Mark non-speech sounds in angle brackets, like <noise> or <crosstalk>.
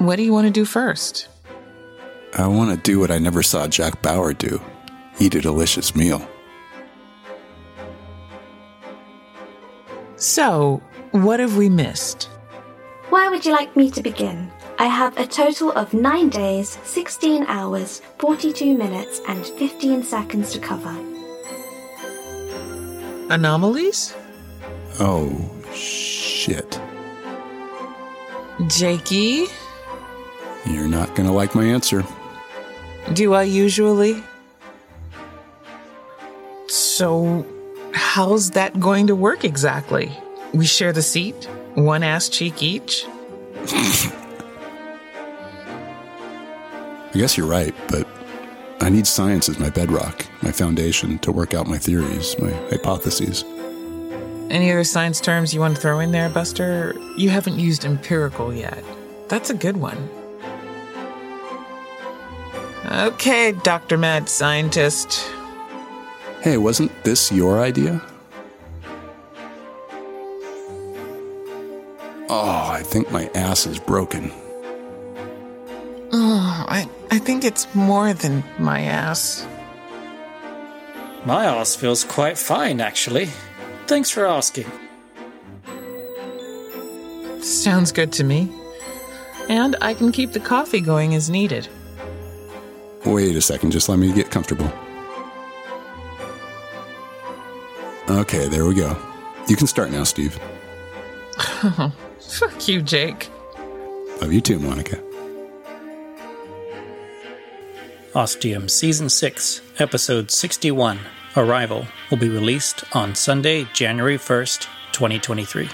What do you want to do first? I want to do what I never saw Jack Bauer do eat a delicious meal. So, what have we missed? Where would you like me to begin? I have a total of 9 days, 16 hours, 42 minutes, and 15 seconds to cover. Anomalies? Oh, shit. Jakey? You're not going to like my answer. Do I usually? So, how's that going to work exactly? We share the seat, one ass cheek each? I guess you're right, but I need science as my bedrock, my foundation to work out my theories, my hypotheses. Any other science terms you want to throw in there, Buster? You haven't used empirical yet. That's a good one. Okay, Dr. Mad Scientist. Hey, wasn't this your idea? Oh, I think my ass is broken. Oh, I, I think it's more than my ass. My ass feels quite fine, actually. Thanks for asking. Sounds good to me. And I can keep the coffee going as needed. Wait a second, just let me get comfortable. Okay, there we go. You can start now, Steve. <laughs> Fuck you, Jake. Love you too, Monica. Ostium Season 6, Episode 61, Arrival, will be released on Sunday, January 1st, 2023.